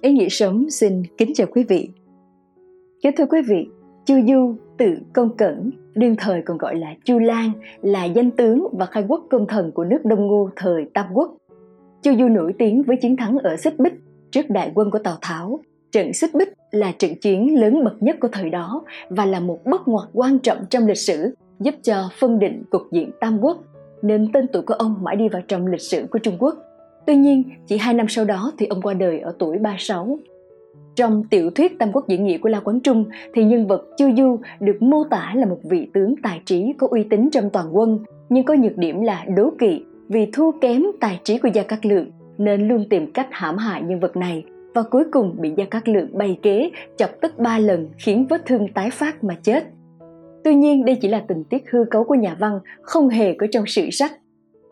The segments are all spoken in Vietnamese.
Ý nghĩa sống xin kính chào quý vị. Kính thưa quý vị, Chu Du, tự công cẩn, đương thời còn gọi là Chu Lan, là danh tướng và khai quốc công thần của nước Đông Ngô thời Tam Quốc. Chu Du nổi tiếng với chiến thắng ở Xích Bích trước đại quân của Tào Tháo. Trận Xích Bích là trận chiến lớn bậc nhất của thời đó và là một bước ngoặt quan trọng trong lịch sử, giúp cho phân định cục diện Tam Quốc, nên tên tuổi của ông mãi đi vào trong lịch sử của Trung Quốc. Tuy nhiên, chỉ hai năm sau đó thì ông qua đời ở tuổi 36. Trong tiểu thuyết Tam Quốc diễn nghĩa của La Quán Trung thì nhân vật Chu Du được mô tả là một vị tướng tài trí có uy tín trong toàn quân, nhưng có nhược điểm là đố kỵ vì thua kém tài trí của Gia Cát Lượng nên luôn tìm cách hãm hại nhân vật này và cuối cùng bị Gia Cát Lượng bày kế chọc tức ba lần khiến vết thương tái phát mà chết. Tuy nhiên đây chỉ là tình tiết hư cấu của nhà văn, không hề có trong sử sách.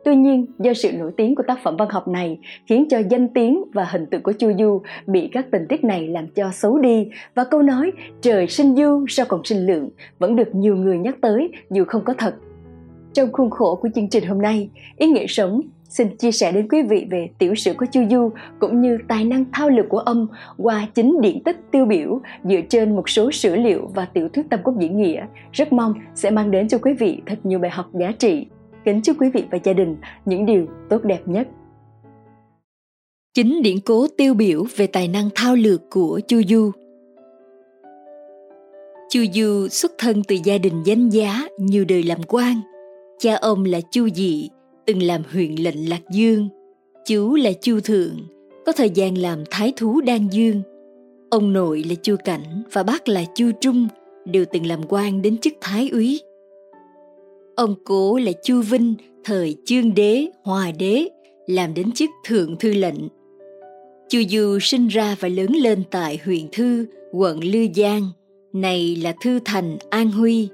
Tuy nhiên, do sự nổi tiếng của tác phẩm văn học này khiến cho danh tiếng và hình tượng của Chu Du bị các tình tiết này làm cho xấu đi và câu nói trời sinh du sao còn sinh lượng vẫn được nhiều người nhắc tới dù không có thật. Trong khuôn khổ của chương trình hôm nay, ý nghĩa sống xin chia sẻ đến quý vị về tiểu sử của Chu Du cũng như tài năng thao lược của ông qua chính điển tích tiêu biểu dựa trên một số sử liệu và tiểu thuyết tâm Quốc diễn nghĩa. Rất mong sẽ mang đến cho quý vị thật nhiều bài học giá trị kính chúc quý vị và gia đình những điều tốt đẹp nhất. Chính điển cố tiêu biểu về tài năng thao lược của Chu Du. Chu Du xuất thân từ gia đình danh giá, nhiều đời làm quan. Cha ông là Chu Dị, từng làm huyện lệnh Lạc Dương. Chú là Chu Thượng, có thời gian làm thái thú Đan Dương. Ông nội là Chu Cảnh và bác là Chu Trung, đều từng làm quan đến chức thái úy. Ông cố là Chu Vinh, thời chương đế, hòa đế, làm đến chức thượng thư lệnh. Chu Du sinh ra và lớn lên tại huyện Thư, quận Lư Giang, này là Thư Thành, An Huy.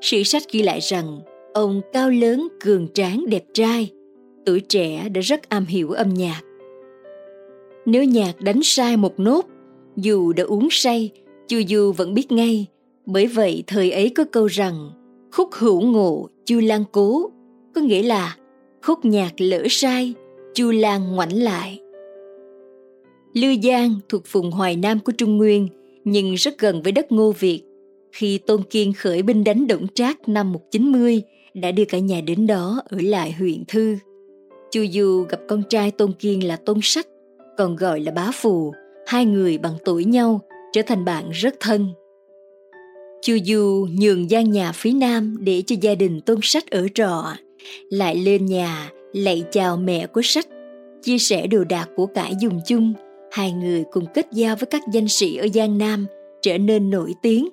Sử sách ghi lại rằng ông cao lớn, cường tráng, đẹp trai, tuổi trẻ đã rất am hiểu âm nhạc. Nếu nhạc đánh sai một nốt, dù đã uống say, Chu Du vẫn biết ngay, bởi vậy thời ấy có câu rằng khúc hữu ngộ chu lan cố có nghĩa là, khúc nhạc lỡ sai, chu lan ngoảnh lại. Lư giang thuộc vùng hoài nam của trung nguyên, nhưng rất gần với đất ngô việt. Khi tôn kiên khởi binh đánh đổng trác năm 190 đã đưa cả nhà đến đó ở lại huyện thư. Chu du gặp con trai tôn kiên là tôn sách còn gọi là bá phù, hai người bằng tuổi nhau, trở thành bạn rất thân. Chu Du nhường gian nhà phía nam để cho gia đình tôn sách ở trọ, lại lên nhà lạy chào mẹ của sách, chia sẻ đồ đạc của cải dùng chung, hai người cùng kết giao với các danh sĩ ở Giang Nam trở nên nổi tiếng.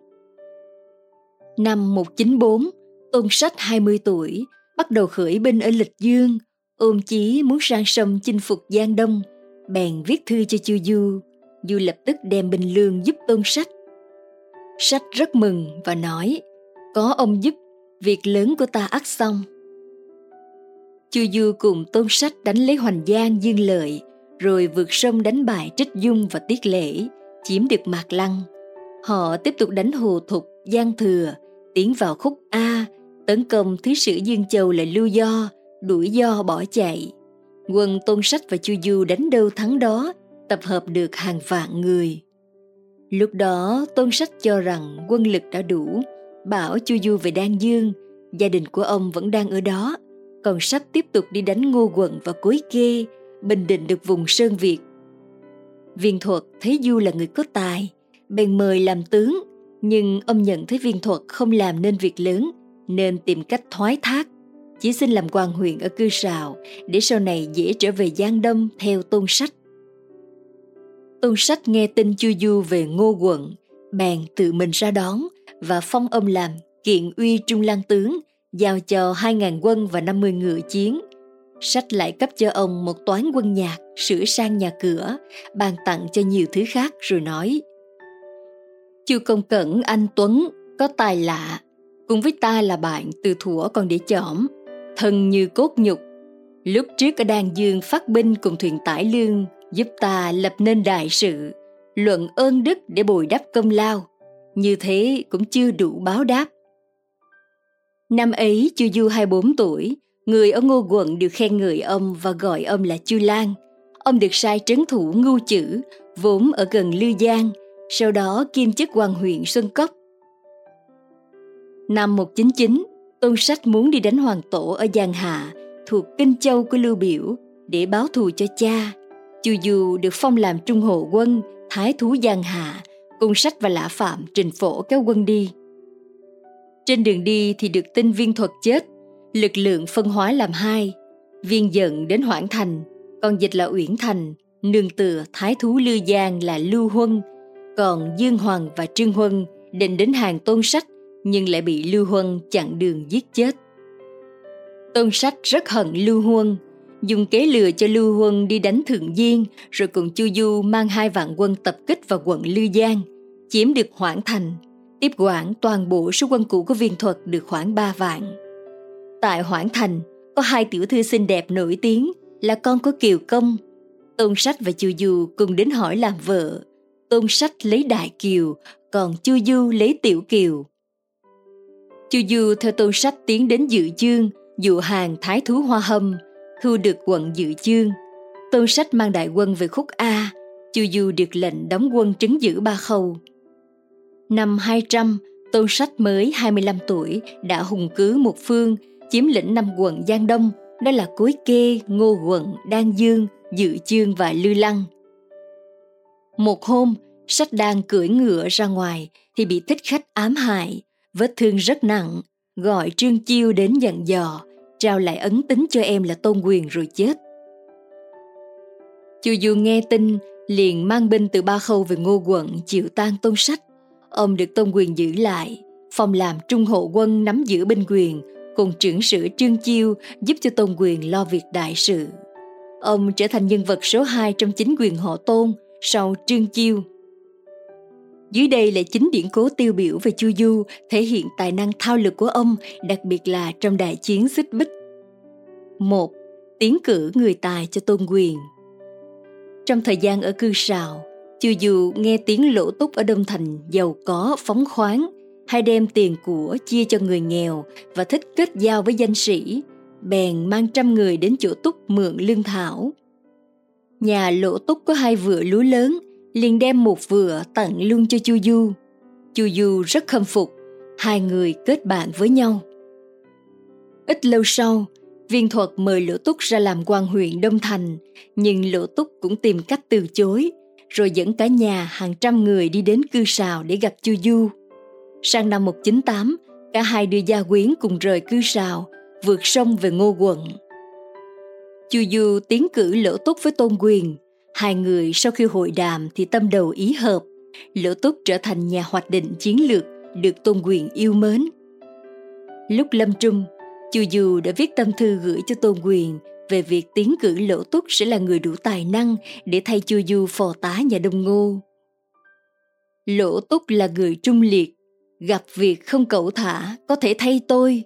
Năm 194, Tôn Sách 20 tuổi, bắt đầu khởi binh ở Lịch Dương, ôm chí muốn sang sông chinh phục Giang Đông, bèn viết thư cho Chu Du. Du lập tức đem binh lương giúp Tôn Sách sách rất mừng và nói, có ông giúp, việc lớn của ta ắt xong. Chu du cùng tôn sách đánh lấy hoành giang dương lợi, rồi vượt sông đánh bại trích dung và tiết lễ, chiếm được mạc lăng. Họ tiếp tục đánh hồ thục, giang thừa, tiến vào khúc a, tấn công thứ sử dương châu là lưu do, đuổi do bỏ chạy. Quân tôn sách và chu du đánh đâu thắng đó, tập hợp được hàng vạn người. Lúc đó Tôn Sách cho rằng quân lực đã đủ, bảo Chu Du về Đan Dương, gia đình của ông vẫn đang ở đó, còn Sách tiếp tục đi đánh Ngô Quận và Cối Kê, bình định được vùng Sơn Việt. Viên thuật thấy Du là người có tài, bèn mời làm tướng, nhưng ông nhận thấy viên thuật không làm nên việc lớn, nên tìm cách thoái thác, chỉ xin làm quan huyện ở cư sào để sau này dễ trở về Giang Đông theo tôn sách. Tôn Sách nghe tin Chu Du về Ngô quận, bèn tự mình ra đón và phong ông làm kiện uy trung lang tướng, giao cho 2.000 quân và 50 ngựa chiến. Sách lại cấp cho ông một toán quân nhạc, sửa sang nhà cửa, bàn tặng cho nhiều thứ khác rồi nói Chu công cẩn anh Tuấn có tài lạ, cùng với ta là bạn từ thuở còn để chõm, thân như cốt nhục. Lúc trước ở Đan Dương phát binh cùng thuyền tải lương giúp ta lập nên đại sự, luận ơn đức để bồi đắp công lao. Như thế cũng chưa đủ báo đáp. Năm ấy Chu Du 24 tuổi, người ở Ngô Quận được khen ngợi ông và gọi ông là Chu Lan. ông được sai trấn thủ ngưu chữ, vốn ở gần Lư Giang, sau đó kiêm chức quan huyện Xuân Cốc. Năm 199, Tôn Sách muốn đi đánh Hoàng Tổ ở Giang Hạ, thuộc Kinh Châu của Lưu Biểu, để báo thù cho cha. Chu Du được phong làm trung hộ quân, thái thú Giang Hạ, cùng sách và lã phạm trình phổ kéo quân đi. Trên đường đi thì được tin viên thuật chết, lực lượng phân hóa làm hai, viên giận đến Hoảng Thành, còn dịch là Uyển Thành, nương tựa thái thú Lư Giang là Lưu Huân, còn Dương Hoàng và Trương Huân định đến hàng tôn sách nhưng lại bị Lưu Huân chặn đường giết chết. Tôn sách rất hận Lưu Huân, dùng kế lừa cho Lưu Huân đi đánh Thượng Diên rồi cùng Chu Du mang hai vạn quân tập kích vào quận Lư Giang, chiếm được Hoảng Thành, tiếp quản toàn bộ số quân cũ của viên thuật được khoảng 3 vạn. Tại Hoảng Thành, có hai tiểu thư xinh đẹp nổi tiếng là con của Kiều Công. Tôn Sách và Chu Du cùng đến hỏi làm vợ. Tôn Sách lấy Đại Kiều, còn Chu Du lấy Tiểu Kiều. Chu Du theo Tôn Sách tiến đến Dự chương dụ hàng Thái Thú Hoa Hâm, thu được quận Dự chương Tôn Sách mang đại quân về khúc A, Chu Du được lệnh đóng quân trấn giữ Ba Khâu. Năm 200, Tôn Sách mới 25 tuổi đã hùng cứ một phương, chiếm lĩnh năm quận Giang Đông, đó là Cối Kê, Ngô Quận, Đan Dương, Dự chương và Lư Lăng. Một hôm, Sách đang cưỡi ngựa ra ngoài thì bị thích khách ám hại, vết thương rất nặng, gọi Trương Chiêu đến dặn dò, trao lại ấn tính cho em là tôn quyền rồi chết. Chu Du nghe tin, liền mang binh từ ba khâu về ngô quận chịu tan tôn sách. Ông được tôn quyền giữ lại, phong làm trung hộ quân nắm giữ binh quyền, cùng trưởng sử Trương Chiêu giúp cho tôn quyền lo việc đại sự. Ông trở thành nhân vật số 2 trong chính quyền họ tôn sau Trương Chiêu. Dưới đây là chính điển cố tiêu biểu về Chu Du thể hiện tài năng thao lược của ông, đặc biệt là trong đại chiến xích bích. một Tiến cử người tài cho tôn quyền Trong thời gian ở cư sào, Chu Du nghe tiếng lỗ túc ở Đông Thành giàu có, phóng khoáng, hay đem tiền của chia cho người nghèo và thích kết giao với danh sĩ, bèn mang trăm người đến chỗ túc mượn lương thảo. Nhà lỗ túc có hai vựa lúa lớn, liền đem một vựa tặng luôn cho Chu Du. Chu Du rất khâm phục, hai người kết bạn với nhau. Ít lâu sau, viên thuật mời Lỗ Túc ra làm quan huyện Đông Thành, nhưng Lỗ Túc cũng tìm cách từ chối, rồi dẫn cả nhà hàng trăm người đi đến cư sào để gặp Chu Du. Sang năm 198, cả hai đưa gia quyến cùng rời cư sào, vượt sông về Ngô Quận. Chu Du tiến cử Lỗ Túc với Tôn Quyền, Hai người sau khi hội đàm thì tâm đầu ý hợp, Lỗ Túc trở thành nhà hoạch định chiến lược, được Tôn Quyền yêu mến. Lúc lâm trung, Chu Du đã viết tâm thư gửi cho Tôn Quyền về việc tiến cử Lỗ Túc sẽ là người đủ tài năng để thay Chu Du phò tá nhà Đông Ngô. Lỗ Túc là người trung liệt, gặp việc không cẩu thả có thể thay tôi.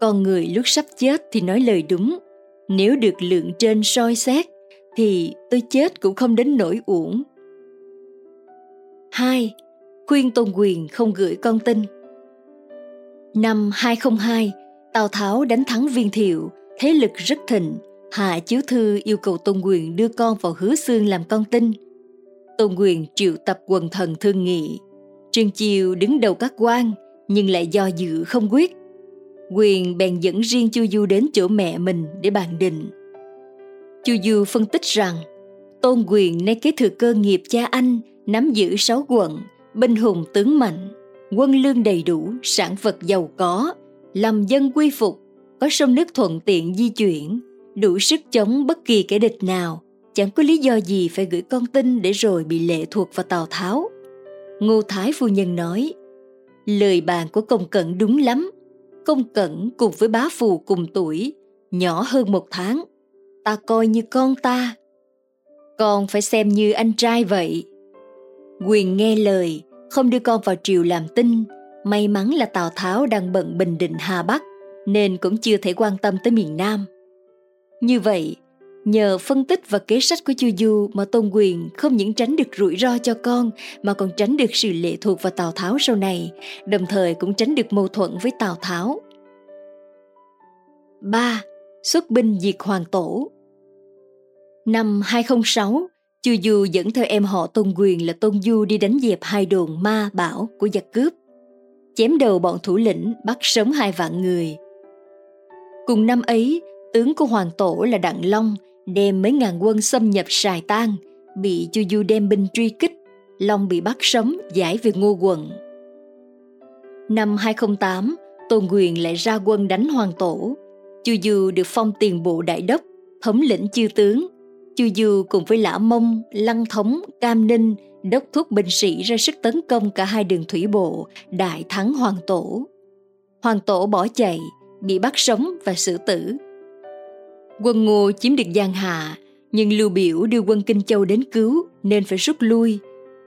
Con người lúc sắp chết thì nói lời đúng, nếu được lượng trên soi xét thì tôi chết cũng không đến nỗi uổng. 2. Khuyên Tôn Quyền không gửi con tin Năm 202, Tào Tháo đánh thắng Viên Thiệu, thế lực rất thịnh. Hạ Chiếu Thư yêu cầu Tôn Quyền đưa con vào hứa xương làm con tin. Tôn Quyền triệu tập quần thần thương nghị. Trương Chiêu đứng đầu các quan, nhưng lại do dự không quyết. Quyền bèn dẫn riêng Chu Du đến chỗ mẹ mình để bàn định. Chu Du phân tích rằng Tôn quyền nay kế thừa cơ nghiệp cha anh nắm giữ sáu quận, binh hùng tướng mạnh, quân lương đầy đủ, sản vật giàu có, làm dân quy phục, có sông nước thuận tiện di chuyển, đủ sức chống bất kỳ kẻ địch nào, chẳng có lý do gì phải gửi con tin để rồi bị lệ thuộc vào Tào Tháo. Ngô Thái phu nhân nói, lời bàn của công cận đúng lắm, công cận cùng với bá phù cùng tuổi, nhỏ hơn một tháng, ta coi như con ta. Con phải xem như anh trai vậy. Quyền nghe lời, không đưa con vào triều làm tinh. May mắn là tào tháo đang bận bình định hà bắc, nên cũng chưa thể quan tâm tới miền nam. Như vậy, nhờ phân tích và kế sách của chu du mà tôn quyền không những tránh được rủi ro cho con, mà còn tránh được sự lệ thuộc vào tào tháo sau này, đồng thời cũng tránh được mâu thuẫn với tào tháo. 3. Xuất binh diệt hoàng tổ Năm 2006, Chu Du dẫn theo em họ Tôn Quyền là Tôn Du đi đánh dẹp hai đồn ma bảo của giặc cướp. Chém đầu bọn thủ lĩnh bắt sống hai vạn người. Cùng năm ấy, tướng của Hoàng Tổ là Đặng Long đem mấy ngàn quân xâm nhập Sài Tan, bị Chu Du đem binh truy kích, Long bị bắt sống giải về Ngô Quận. Năm 2008, Tôn Quyền lại ra quân đánh Hoàng Tổ. Chu Du được phong tiền bộ đại đốc, thống lĩnh chư tướng. Chu Du cùng với Lã Mông, Lăng Thống, Cam Ninh đốc thúc binh sĩ ra sức tấn công cả hai đường thủy bộ, đại thắng Hoàng Tổ. Hoàng Tổ bỏ chạy, bị bắt sống và xử tử. Quân Ngô chiếm được Giang Hà, nhưng Lưu Biểu đưa quân Kinh Châu đến cứu nên phải rút lui.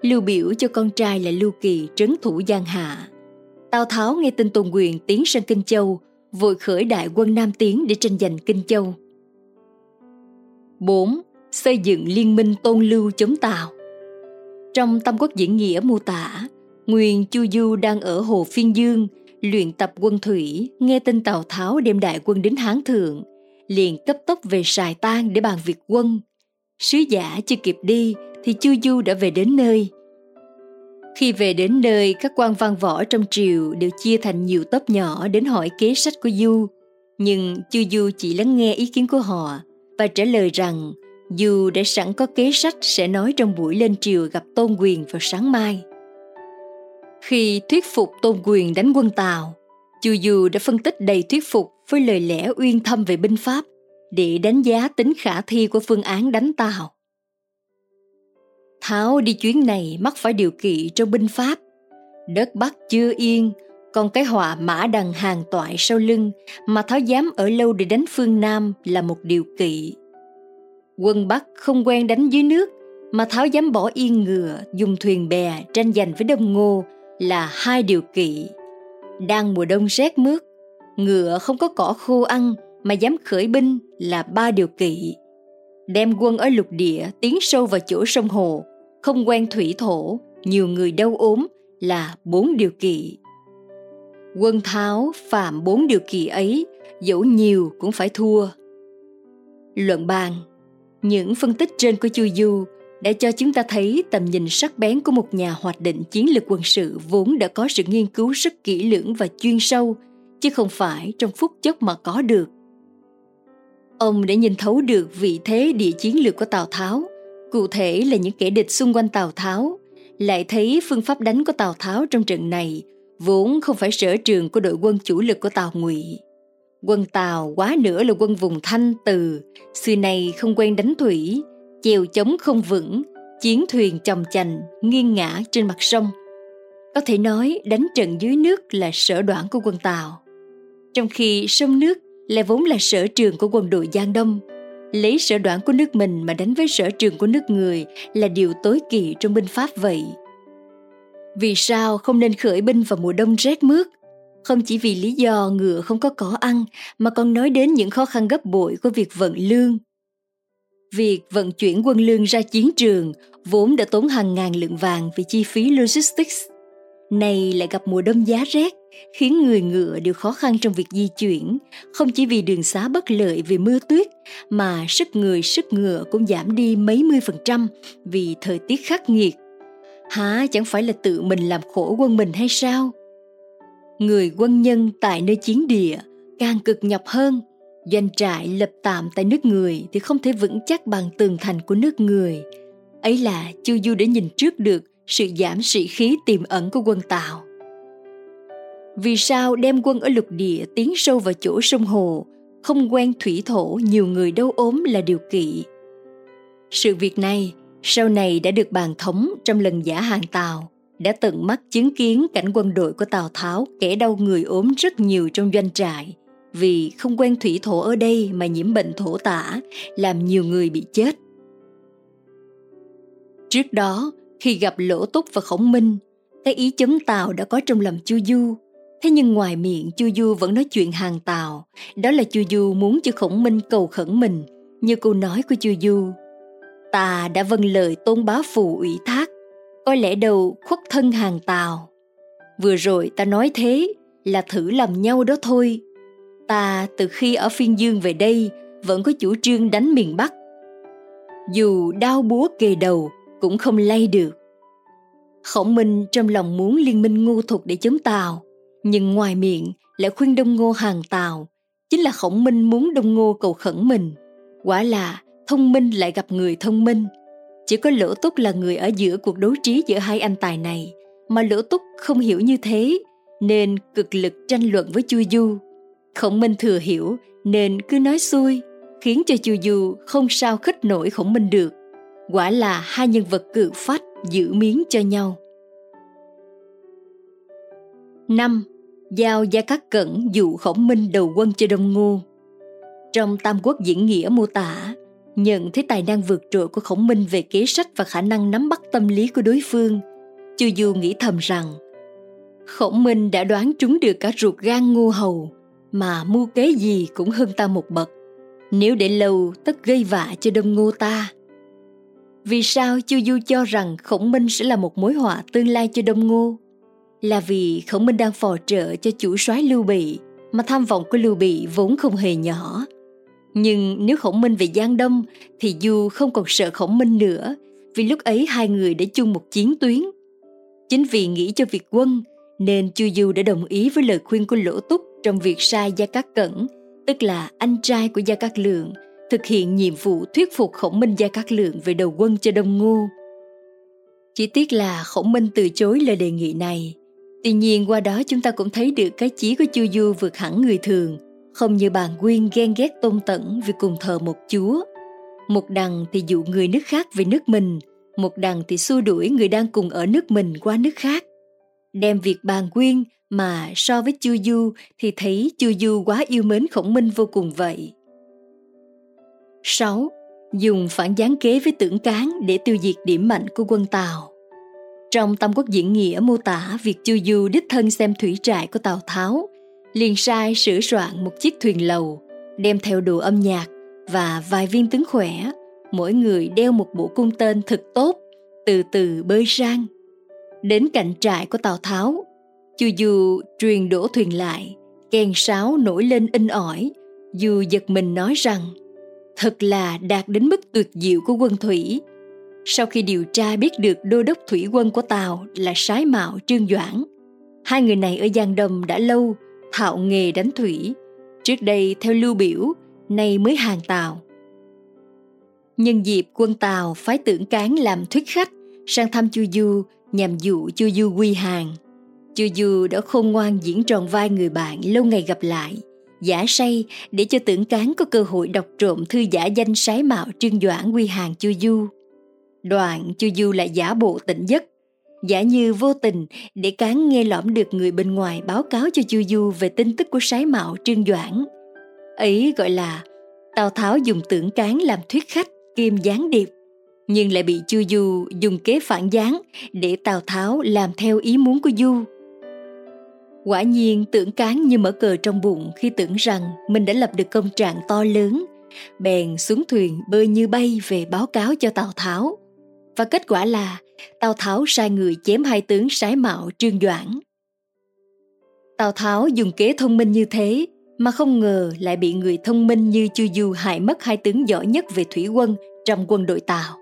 Lưu Biểu cho con trai là Lưu Kỳ trấn thủ Giang Hà. Tào Tháo nghe tin Tôn Quyền tiến sang Kinh Châu, vội khởi đại quân Nam tiến để tranh giành Kinh Châu. 4. Xây dựng liên minh Tôn Lưu chống Tào Trong Tam Quốc diễn nghĩa mô tả, Nguyên Chu Du đang ở Hồ Phiên Dương, luyện tập quân thủy, nghe tin Tào Tháo đem đại quân đến Hán Thượng, liền cấp tốc về Sài Tan để bàn việc quân. Sứ giả chưa kịp đi thì Chu Du đã về đến nơi. Khi về đến nơi, các quan văn võ trong triều đều chia thành nhiều tốp nhỏ đến hỏi kế sách của Du. Nhưng Chu Du chỉ lắng nghe ý kiến của họ và trả lời rằng Du đã sẵn có kế sách sẽ nói trong buổi lên triều gặp Tôn Quyền vào sáng mai. Khi thuyết phục Tôn Quyền đánh quân Tàu, Chu Du đã phân tích đầy thuyết phục với lời lẽ uyên thâm về binh pháp để đánh giá tính khả thi của phương án đánh Tàu. Tháo đi chuyến này mắc phải điều kỵ trong binh pháp. Đất Bắc chưa yên, còn cái họa mã đằng hàng toại sau lưng mà Tháo dám ở lâu để đánh phương Nam là một điều kỵ. Quân Bắc không quen đánh dưới nước mà Tháo dám bỏ yên ngựa dùng thuyền bè tranh giành với Đông Ngô là hai điều kỵ. Đang mùa đông rét mướt, ngựa không có cỏ khô ăn mà dám khởi binh là ba điều kỵ. Đem quân ở lục địa tiến sâu vào chỗ sông hồ không quen thủy thổ, nhiều người đau ốm là bốn điều kỳ. Quân Tháo phạm bốn điều kỳ ấy, dẫu nhiều cũng phải thua. Luận bàn Những phân tích trên của Chu Du đã cho chúng ta thấy tầm nhìn sắc bén của một nhà hoạch định chiến lược quân sự vốn đã có sự nghiên cứu rất kỹ lưỡng và chuyên sâu, chứ không phải trong phút chốc mà có được. Ông đã nhìn thấu được vị thế địa chiến lược của Tào Tháo, Cụ thể là những kẻ địch xung quanh Tào Tháo, lại thấy phương pháp đánh của Tào Tháo trong trận này vốn không phải sở trường của đội quân chủ lực của Tào Ngụy. Quân Tào quá nữa là quân vùng Thanh Từ, xưa này không quen đánh thủy, chèo chống không vững, chiến thuyền chồng chành, nghiêng ngã trên mặt sông. Có thể nói đánh trận dưới nước là sở đoạn của quân Tào. Trong khi sông nước lại vốn là sở trường của quân đội Giang Đông, lấy sở đoạn của nước mình mà đánh với sở trường của nước người là điều tối kỵ trong binh pháp vậy. Vì sao không nên khởi binh vào mùa đông rét mướt? Không chỉ vì lý do ngựa không có cỏ ăn, mà còn nói đến những khó khăn gấp bội của việc vận lương. Việc vận chuyển quân lương ra chiến trường vốn đã tốn hàng ngàn lượng vàng vì chi phí logistics. Nay lại gặp mùa đông giá rét khiến người ngựa đều khó khăn trong việc di chuyển, không chỉ vì đường xá bất lợi vì mưa tuyết, mà sức người sức ngựa cũng giảm đi mấy mươi phần trăm vì thời tiết khắc nghiệt. Hả chẳng phải là tự mình làm khổ quân mình hay sao? Người quân nhân tại nơi chiến địa càng cực nhọc hơn, doanh trại lập tạm tại nước người thì không thể vững chắc bằng tường thành của nước người. Ấy là Chu Du đã nhìn trước được sự giảm sĩ khí tiềm ẩn của quân tào vì sao đem quân ở lục địa tiến sâu vào chỗ sông hồ, không quen thủy thổ nhiều người đau ốm là điều kỵ. Sự việc này sau này đã được bàn thống trong lần giả hàng Tàu, đã tận mắt chứng kiến cảnh quân đội của Tào Tháo kẻ đau người ốm rất nhiều trong doanh trại, vì không quen thủy thổ ở đây mà nhiễm bệnh thổ tả, làm nhiều người bị chết. Trước đó, khi gặp Lỗ Túc và Khổng Minh, cái ý chống Tào đã có trong lòng Chu Du, Thế nhưng ngoài miệng Chu Du vẫn nói chuyện hàng tàu đó là Chu Du muốn cho Khổng Minh cầu khẩn mình, như câu nói của Chu Du. Ta đã vâng lời tôn bá phù ủy thác, có lẽ đầu khuất thân hàng tàu Vừa rồi ta nói thế là thử làm nhau đó thôi. Ta từ khi ở phiên dương về đây vẫn có chủ trương đánh miền Bắc. dù đau búa kề đầu cũng không lay được. Khổng Minh trong lòng muốn liên minh ngu thục để chống tàu nhưng ngoài miệng lại khuyên Đông Ngô hàng Tào, chính là Khổng Minh muốn Đông Ngô cầu khẩn mình. Quả là thông minh lại gặp người thông minh. Chỉ có Lỗ Túc là người ở giữa cuộc đấu trí giữa hai anh tài này, mà Lỗ Túc không hiểu như thế, nên cực lực tranh luận với Chu Du. Khổng Minh thừa hiểu nên cứ nói xuôi, khiến cho Chu Du không sao khích nổi Khổng Minh được. Quả là hai nhân vật cự phách giữ miếng cho nhau. năm Giao Gia Cát Cẩn dụ Khổng Minh đầu quân cho Đông Ngô. Trong Tam Quốc diễn nghĩa mô tả, nhận thấy tài năng vượt trội của Khổng Minh về kế sách và khả năng nắm bắt tâm lý của đối phương, Chu Du nghĩ thầm rằng Khổng Minh đã đoán trúng được cả ruột gan ngô hầu, mà mưu kế gì cũng hơn ta một bậc. Nếu để lâu tất gây vạ cho đông ngô ta. Vì sao Chu Du cho rằng Khổng Minh sẽ là một mối họa tương lai cho Đông Ngô? Là vì Khổng Minh đang phò trợ cho chủ soái Lưu Bị, mà tham vọng của Lưu Bị vốn không hề nhỏ. Nhưng nếu Khổng Minh về Giang Đông thì Du không còn sợ Khổng Minh nữa, vì lúc ấy hai người đã chung một chiến tuyến. Chính vì nghĩ cho việc quân nên Chu Du đã đồng ý với lời khuyên của Lỗ Túc trong việc sai Gia Cát Cẩn, tức là anh trai của Gia Cát Lượng, thực hiện nhiệm vụ thuyết phục Khổng Minh Gia Cát Lượng về đầu quân cho Đông Ngô. Chỉ tiếc là Khổng Minh từ chối lời đề nghị này. Tuy nhiên qua đó chúng ta cũng thấy được cái chí của Chu Du vượt hẳn người thường, không như bàn quyên ghen ghét tôn tẩn vì cùng thờ một chúa. Một đằng thì dụ người nước khác về nước mình, một đằng thì xua đuổi người đang cùng ở nước mình qua nước khác. Đem việc bàn quyên mà so với Chu Du thì thấy Chu Du quá yêu mến khổng minh vô cùng vậy. 6. Dùng phản gián kế với tưởng cán để tiêu diệt điểm mạnh của quân Tàu. Trong Tam Quốc diễn nghĩa mô tả việc Chu Du đích thân xem thủy trại của Tào Tháo, liền sai sửa soạn một chiếc thuyền lầu, đem theo đồ âm nhạc và vài viên tướng khỏe, mỗi người đeo một bộ cung tên thật tốt, từ từ bơi sang. Đến cạnh trại của Tào Tháo, Chu Du truyền đổ thuyền lại, kèn sáo nổi lên in ỏi, dù giật mình nói rằng thật là đạt đến mức tuyệt diệu của quân thủy. Sau khi điều tra biết được đô đốc thủy quân của Tàu là Sái Mạo Trương Doãn, hai người này ở Giang Đông đã lâu thạo nghề đánh thủy, trước đây theo lưu biểu, nay mới hàng Tàu. Nhân dịp quân Tàu phái tưởng cán làm thuyết khách sang thăm Chu Du nhằm dụ Chu Du quy hàng. Chu Du đã khôn ngoan diễn tròn vai người bạn lâu ngày gặp lại, giả say để cho tưởng cán có cơ hội đọc trộm thư giả danh sái mạo trương doãn quy hàng Chu Du. Đoạn Chu Du lại giả bộ tỉnh giấc, giả như vô tình để cán nghe lõm được người bên ngoài báo cáo cho Chu Du về tin tức của sái mạo trương doãn. Ấy gọi là Tào Tháo dùng tưởng cán làm thuyết khách kim gián điệp nhưng lại bị Chu Du dùng kế phản gián để Tào Tháo làm theo ý muốn của Du. Quả nhiên tưởng cán như mở cờ trong bụng khi tưởng rằng mình đã lập được công trạng to lớn, bèn xuống thuyền bơi như bay về báo cáo cho Tào Tháo. Và kết quả là Tào Tháo sai người chém hai tướng sái mạo Trương Doãn. Tào Tháo dùng kế thông minh như thế mà không ngờ lại bị người thông minh như Chu Du hại mất hai tướng giỏi nhất về thủy quân trong quân đội Tào.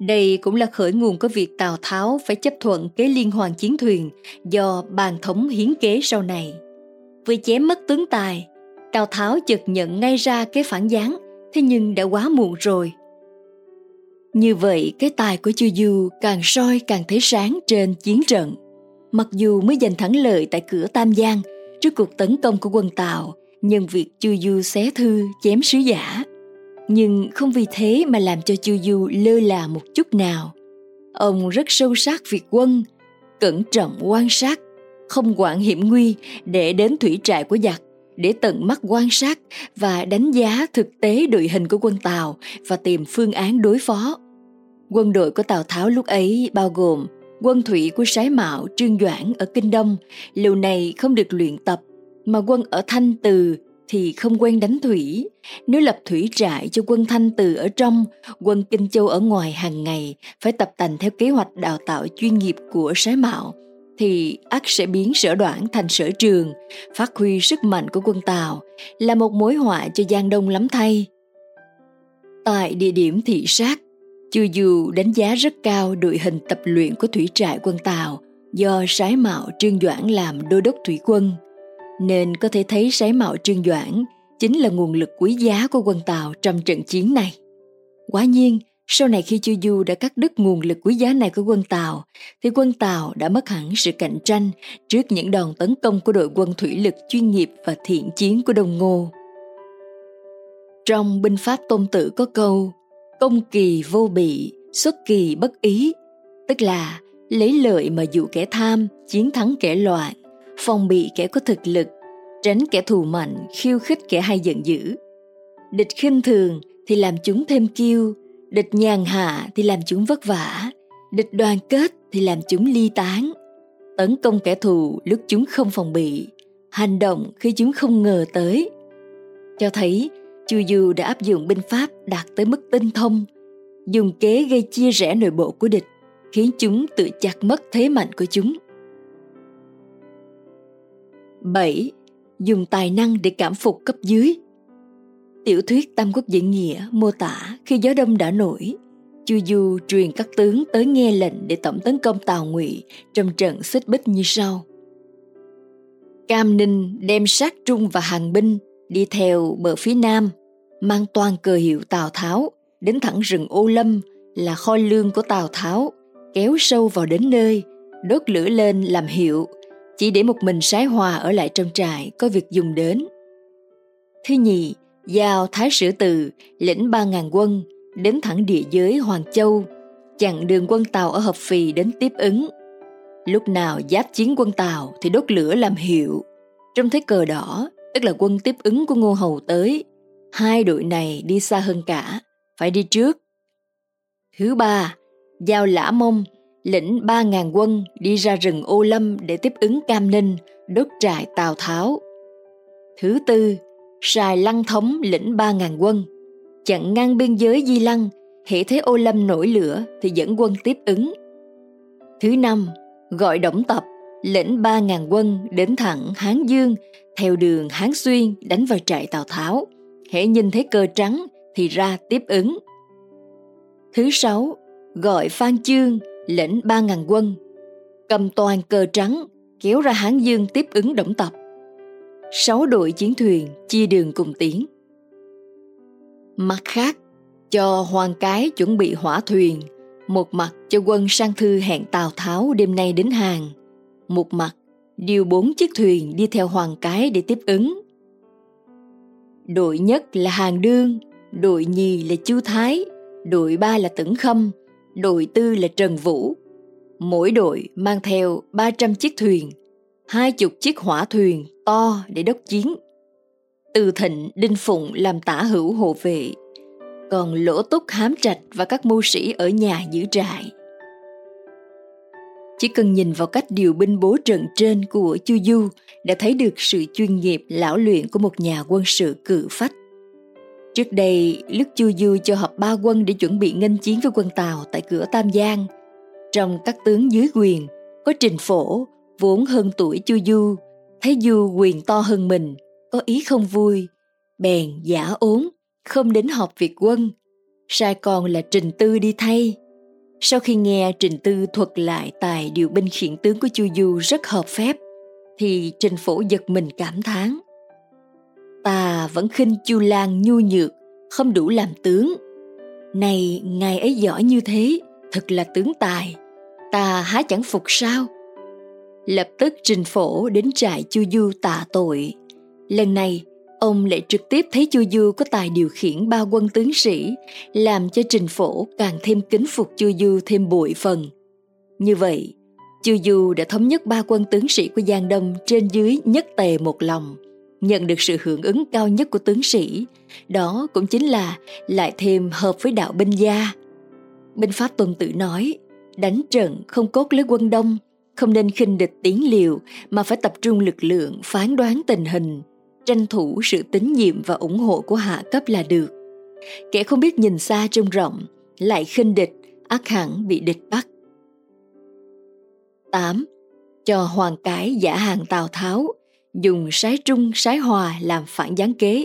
Đây cũng là khởi nguồn của việc Tào Tháo phải chấp thuận kế liên hoàn chiến thuyền do bàn thống hiến kế sau này. Vì chém mất tướng tài, Tào Tháo chợt nhận ngay ra kế phản gián, thế nhưng đã quá muộn rồi. Như vậy, cái tài của Chu Du càng soi càng thấy sáng trên chiến trận. Mặc dù mới giành thắng lợi tại cửa Tam Giang trước cuộc tấn công của quân Tào, nhưng việc Chu Du xé thư chém sứ giả. Nhưng không vì thế mà làm cho chu du lơ là một chút nào. Ông rất sâu sắc việc quân cẩn trọng quan sát không quản hiểm nguy để đến thủy trại của giặc để tận mắt quan sát và đánh giá thực tế đội hình của quân Tàu và tìm phương án đối phó. Quân đội của Tào Tháo lúc ấy bao gồm quân thủy của Sái Mạo, Trương Doãn ở Kinh Đông, lâu này không được luyện tập, mà quân ở Thanh Từ, thì không quen đánh thủy. Nếu lập thủy trại cho quân Thanh Từ ở trong, quân Kinh Châu ở ngoài hàng ngày phải tập tành theo kế hoạch đào tạo chuyên nghiệp của sái mạo, thì ắt sẽ biến sở đoạn thành sở trường, phát huy sức mạnh của quân Tàu là một mối họa cho Giang Đông lắm thay. Tại địa điểm thị sát, Chu Dù đánh giá rất cao đội hình tập luyện của thủy trại quân Tàu do Sái Mạo Trương Doãn làm đô đốc thủy quân, nên có thể thấy Sái Mạo Trương Doãn chính là nguồn lực quý giá của quân Tàu trong trận chiến này. Quả nhiên, sau này khi Chu Du đã cắt đứt nguồn lực quý giá này của quân Tàu, thì quân Tàu đã mất hẳn sự cạnh tranh trước những đòn tấn công của đội quân thủy lực chuyên nghiệp và thiện chiến của Đông Ngô. Trong binh pháp tôn tử có câu công kỳ vô bị, xuất kỳ bất ý, tức là lấy lợi mà dụ kẻ tham, chiến thắng kẻ loạn, phòng bị kẻ có thực lực, tránh kẻ thù mạnh, khiêu khích kẻ hay giận dữ. Địch khinh thường thì làm chúng thêm kiêu, địch nhàn hạ thì làm chúng vất vả, địch đoàn kết thì làm chúng ly tán. Tấn công kẻ thù lúc chúng không phòng bị, hành động khi chúng không ngờ tới. Cho thấy Chu Du đã áp dụng binh pháp đạt tới mức tinh thông, dùng kế gây chia rẽ nội bộ của địch, khiến chúng tự chặt mất thế mạnh của chúng. 7. Dùng tài năng để cảm phục cấp dưới Tiểu thuyết Tam Quốc Diễn Nghĩa mô tả khi gió đông đã nổi, Chu Du truyền các tướng tới nghe lệnh để tổng tấn công Tào Ngụy trong trận xích bích như sau. Cam Ninh đem sát trung và hàng binh đi theo bờ phía nam, mang toàn cờ hiệu Tào Tháo đến thẳng rừng Ô Lâm là kho lương của Tào Tháo, kéo sâu vào đến nơi, đốt lửa lên làm hiệu, chỉ để một mình sái hòa ở lại trong trại có việc dùng đến. Thứ nhì, giao Thái Sử Từ lĩnh ba ngàn quân đến thẳng địa giới Hoàng Châu, chặn đường quân Tàu ở Hợp Phì đến tiếp ứng. Lúc nào giáp chiến quân Tàu thì đốt lửa làm hiệu. Trong thế cờ đỏ, tức là quân tiếp ứng của Ngô Hầu tới, hai đội này đi xa hơn cả, phải đi trước. Thứ ba, giao Lã Mông lĩnh ba ngàn quân đi ra rừng Ô Lâm để tiếp ứng Cam Ninh, đốt trại Tào Tháo. Thứ tư, Sài Lăng Thống lĩnh ba ngàn quân, chặn ngang biên giới Di Lăng, hệ thấy Ô Lâm nổi lửa thì dẫn quân tiếp ứng. Thứ năm, gọi Đổng Tập lĩnh ba ngàn quân đến thẳng Hán Dương, theo đường Hán Xuyên đánh vào trại Tào Tháo. Hễ nhìn thấy cơ trắng thì ra tiếp ứng. Thứ sáu, gọi Phan Chương lĩnh ba ngàn quân, cầm toàn cờ trắng kéo ra Hán Dương tiếp ứng Đổng Tập. Sáu đội chiến thuyền chia đường cùng tiến. Mặt khác, cho Hoàng Cái chuẩn bị hỏa thuyền, một mặt cho quân sang thư hẹn Tào Tháo đêm nay đến hàng, một mặt điều bốn chiếc thuyền đi theo Hoàng Cái để tiếp ứng. Đội nhất là Hàng Đương, đội nhì là Chu Thái, đội ba là Tửng Khâm, đội tư là Trần Vũ. Mỗi đội mang theo 300 chiếc thuyền, hai chục chiếc hỏa thuyền to để đốc chiến. Từ Thịnh, Đinh Phụng làm tả hữu hộ vệ, còn Lỗ Túc hám trạch và các mưu sĩ ở nhà giữ trại. Chỉ cần nhìn vào cách điều binh bố trận trên của Chu Du đã thấy được sự chuyên nghiệp lão luyện của một nhà quân sự cự phách. Trước đây, lúc Chu Du cho họp ba quân để chuẩn bị nghênh chiến với quân Tàu tại cửa Tam Giang, trong các tướng dưới quyền có Trình Phổ, vốn hơn tuổi Chu Du, thấy Du quyền to hơn mình, có ý không vui, bèn giả ốm, không đến họp việc quân, sai còn là Trình Tư đi thay. Sau khi nghe Trình Tư thuật lại tài điều binh khiển tướng của Chu Du rất hợp phép, thì Trình Phổ giật mình cảm thán. Ta vẫn khinh Chu Lan nhu nhược, không đủ làm tướng. Này, ngài ấy giỏi như thế, thật là tướng tài. Ta há chẳng phục sao? Lập tức Trình Phổ đến trại Chu Du tạ tội. Lần này, ông lại trực tiếp thấy Chu Du có tài điều khiển ba quân tướng sĩ, làm cho Trình Phổ càng thêm kính phục Chu Du thêm bội phần. Như vậy, Chu Du đã thống nhất ba quân tướng sĩ của Giang Đông trên dưới nhất tề một lòng, nhận được sự hưởng ứng cao nhất của tướng sĩ. Đó cũng chính là lại thêm hợp với đạo binh gia. Binh pháp tuần tự nói, đánh trận không cốt lấy quân đông, không nên khinh địch tiến liều mà phải tập trung lực lượng phán đoán tình hình, tranh thủ sự tín nhiệm và ủng hộ của hạ cấp là được. Kẻ không biết nhìn xa trông rộng, lại khinh địch, ác hẳn bị địch bắt. 8. Cho hoàng cái giả hàng Tào Tháo, dùng sái trung sái hòa làm phản gián kế.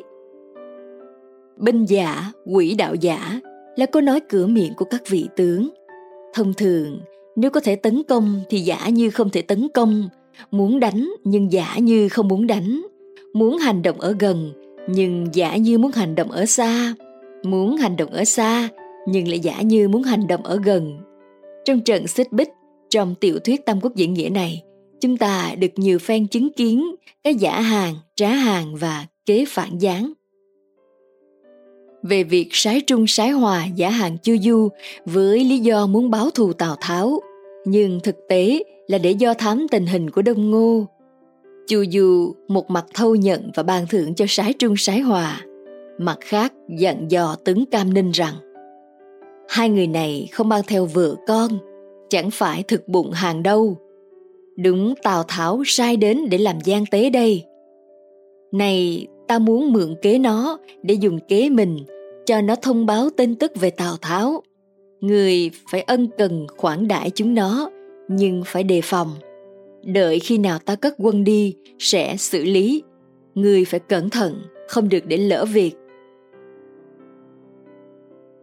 binh giả, quỷ đạo giả là câu nói cửa miệng của các vị tướng. Thông thường, nếu có thể tấn công thì giả như không thể tấn công, muốn đánh nhưng giả như không muốn đánh, muốn hành động ở gần nhưng giả như muốn hành động ở xa, muốn hành động ở xa nhưng lại giả như muốn hành động ở gần. Trong trận xích bích, trong tiểu thuyết Tam Quốc diễn nghĩa này, chúng ta được nhiều phen chứng kiến cái giả hàng, trá hàng và kế phản gián. Về việc sái trung sái hòa giả hàng chu du với lý do muốn báo thù Tào Tháo, nhưng thực tế là để do thám tình hình của Đông Ngô. Chu Du một mặt thâu nhận và ban thưởng cho sái trung sái hòa, mặt khác dặn dò tướng Cam Ninh rằng hai người này không mang theo vợ con, chẳng phải thực bụng hàng đâu. Đúng Tào Tháo sai đến để làm gian tế đây. Này, ta muốn mượn kế nó để dùng kế mình cho nó thông báo tin tức về Tào Tháo. Người phải ân cần khoản đãi chúng nó, nhưng phải đề phòng. Đợi khi nào ta cất quân đi, sẽ xử lý. Người phải cẩn thận, không được để lỡ việc.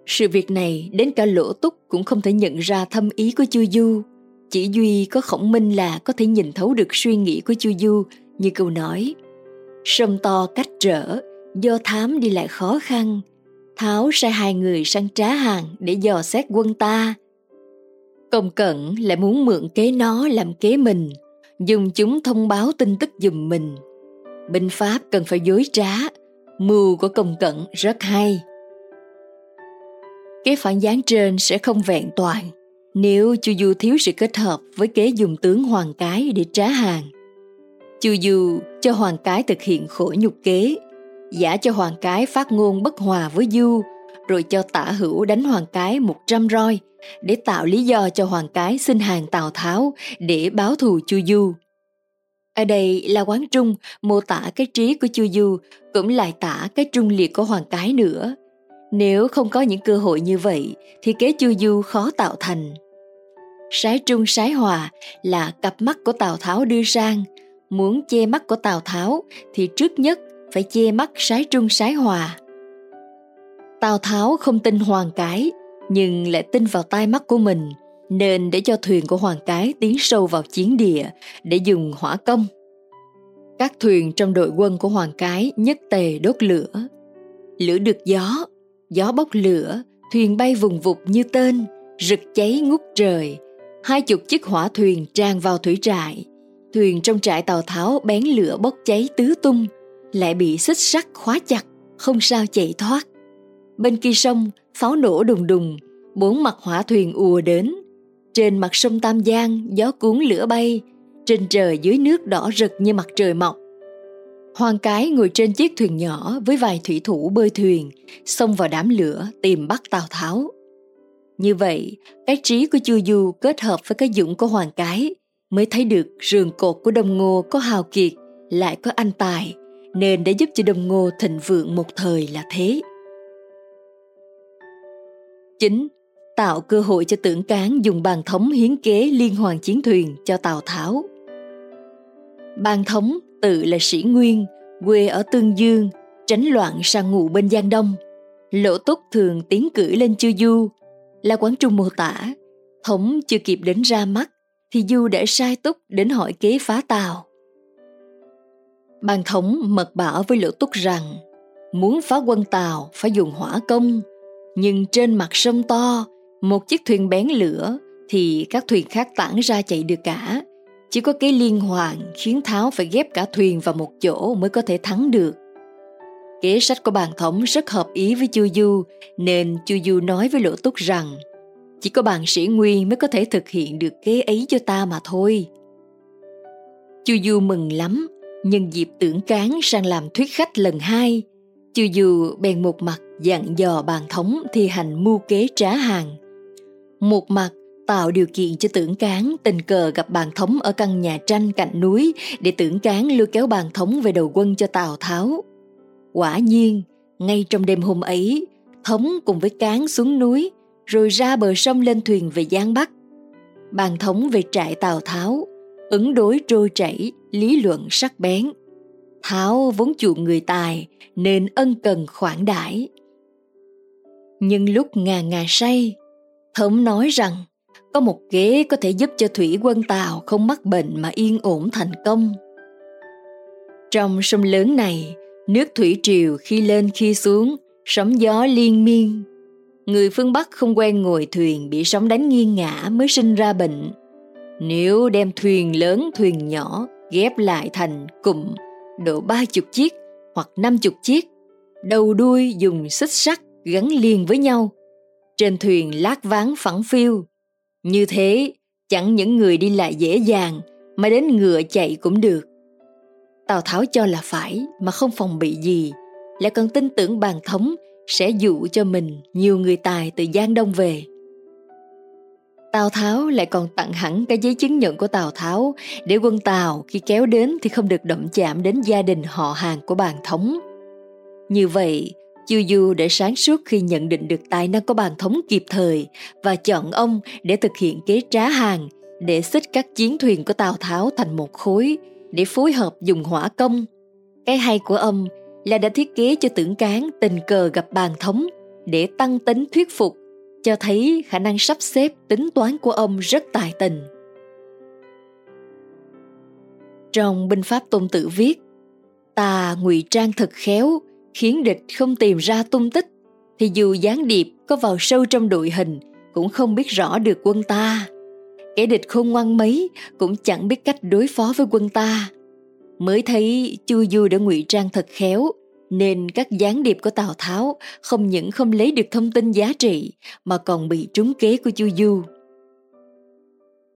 Sự việc này đến cả lỗ túc cũng không thể nhận ra thâm ý của Chu Du. Chỉ duy có khổng minh là có thể nhìn thấu được suy nghĩ của Chu Du như câu nói. Sông to cách trở, do thám đi lại khó khăn. Tháo sai hai người sang trá hàng để dò xét quân ta. Công cận lại muốn mượn kế nó làm kế mình, dùng chúng thông báo tin tức giùm mình. Binh Pháp cần phải dối trá, mưu của công cận rất hay kế phản gián trên sẽ không vẹn toàn nếu Chu Du thiếu sự kết hợp với kế dùng tướng Hoàng Cái để trá hàng. Chu Du cho Hoàng Cái thực hiện khổ nhục kế, giả cho Hoàng Cái phát ngôn bất hòa với Du, rồi cho tả hữu đánh Hoàng Cái một trăm roi để tạo lý do cho Hoàng Cái xin hàng Tào Tháo để báo thù Chu Du. Ở đây là quán trung mô tả cái trí của Chu Du cũng lại tả cái trung liệt của Hoàng Cái nữa. Nếu không có những cơ hội như vậy thì kế chu du khó tạo thành. Sái trung sái hòa là cặp mắt của Tào Tháo đưa sang. Muốn che mắt của Tào Tháo thì trước nhất phải che mắt sái trung sái hòa. Tào Tháo không tin Hoàng Cái nhưng lại tin vào tai mắt của mình nên để cho thuyền của Hoàng Cái tiến sâu vào chiến địa để dùng hỏa công. Các thuyền trong đội quân của Hoàng Cái nhất tề đốt lửa. Lửa được gió gió bốc lửa, thuyền bay vùng vụt như tên, rực cháy ngút trời. Hai chục chiếc hỏa thuyền tràn vào thủy trại. Thuyền trong trại tào Tháo bén lửa bốc cháy tứ tung, lại bị xích sắt khóa chặt, không sao chạy thoát. Bên kia sông, pháo nổ đùng đùng, bốn mặt hỏa thuyền ùa đến. Trên mặt sông Tam Giang, gió cuốn lửa bay, trên trời dưới nước đỏ rực như mặt trời mọc. Hoàng cái ngồi trên chiếc thuyền nhỏ với vài thủy thủ bơi thuyền, xông vào đám lửa tìm bắt Tào Tháo. Như vậy, cái trí của Chu Du kết hợp với cái dũng của Hoàng cái mới thấy được rường cột của Đông Ngô có hào kiệt, lại có anh tài, nên đã giúp cho Đông Ngô thịnh vượng một thời là thế. Chính tạo cơ hội cho tưởng cán dùng bàn thống hiến kế liên hoàn chiến thuyền cho Tào Tháo. Bàn thống tự là sĩ Nguyên, quê ở Tương Dương, tránh loạn sang ngụ bên Giang Đông. Lỗ Túc thường tiến cử lên Chư Du, là quán trung mô tả. Thống chưa kịp đến ra mắt, thì Du đã sai Túc đến hỏi kế phá Tàu. Ban thống mật bảo với Lỗ Túc rằng, muốn phá quân Tàu phải dùng hỏa công, nhưng trên mặt sông to, một chiếc thuyền bén lửa thì các thuyền khác tản ra chạy được cả chỉ có cái liên hoàn khiến Tháo phải ghép cả thuyền vào một chỗ mới có thể thắng được. Kế sách của bàn thống rất hợp ý với Chu Du, nên Chu Du nói với Lỗ Túc rằng chỉ có bàn sĩ Nguyên mới có thể thực hiện được kế ấy cho ta mà thôi. Chu Du mừng lắm, nhân dịp tưởng cán sang làm thuyết khách lần hai. Chu Du bèn một mặt dặn dò bàn thống thi hành mưu kế trá hàng. Một mặt tạo điều kiện cho tưởng cán tình cờ gặp bàn thống ở căn nhà tranh cạnh núi để tưởng cán lôi kéo bàn thống về đầu quân cho Tào Tháo. Quả nhiên, ngay trong đêm hôm ấy, thống cùng với cán xuống núi rồi ra bờ sông lên thuyền về Giang Bắc. Bàn thống về trại Tào Tháo, ứng đối trôi chảy, lý luận sắc bén. Tháo vốn chuộng người tài nên ân cần khoản đãi Nhưng lúc ngà ngà say, Thống nói rằng có một kế có thể giúp cho thủy quân Tàu không mắc bệnh mà yên ổn thành công. Trong sông lớn này, nước thủy triều khi lên khi xuống, sóng gió liên miên. Người phương Bắc không quen ngồi thuyền bị sóng đánh nghiêng ngã mới sinh ra bệnh. Nếu đem thuyền lớn thuyền nhỏ ghép lại thành cụm độ ba chục chiếc hoặc năm chục chiếc, đầu đuôi dùng xích sắt gắn liền với nhau. Trên thuyền lát ván phẳng phiêu. Như thế, chẳng những người đi lại dễ dàng, mà đến ngựa chạy cũng được. Tào Tháo cho là phải mà không phòng bị gì, lại còn tin tưởng bàn thống sẽ dụ cho mình nhiều người tài từ Giang Đông về. Tào Tháo lại còn tặng hẳn cái giấy chứng nhận của Tào Tháo để quân Tào khi kéo đến thì không được động chạm đến gia đình họ hàng của bàn thống. Như vậy, Chu Du đã sáng suốt khi nhận định được tài năng của bàn thống kịp thời và chọn ông để thực hiện kế trá hàng để xích các chiến thuyền của Tào Tháo thành một khối để phối hợp dùng hỏa công. Cái hay của ông là đã thiết kế cho tưởng cán tình cờ gặp bàn thống để tăng tính thuyết phục, cho thấy khả năng sắp xếp tính toán của ông rất tài tình. Trong binh pháp tôn tử viết, ta ngụy trang thật khéo, khiến địch không tìm ra tung tích, thì dù gián điệp có vào sâu trong đội hình cũng không biết rõ được quân ta. Kẻ địch khôn ngoan mấy cũng chẳng biết cách đối phó với quân ta. Mới thấy Chu Du đã ngụy trang thật khéo, nên các gián điệp của Tào Tháo không những không lấy được thông tin giá trị, mà còn bị trúng kế của Chu Du.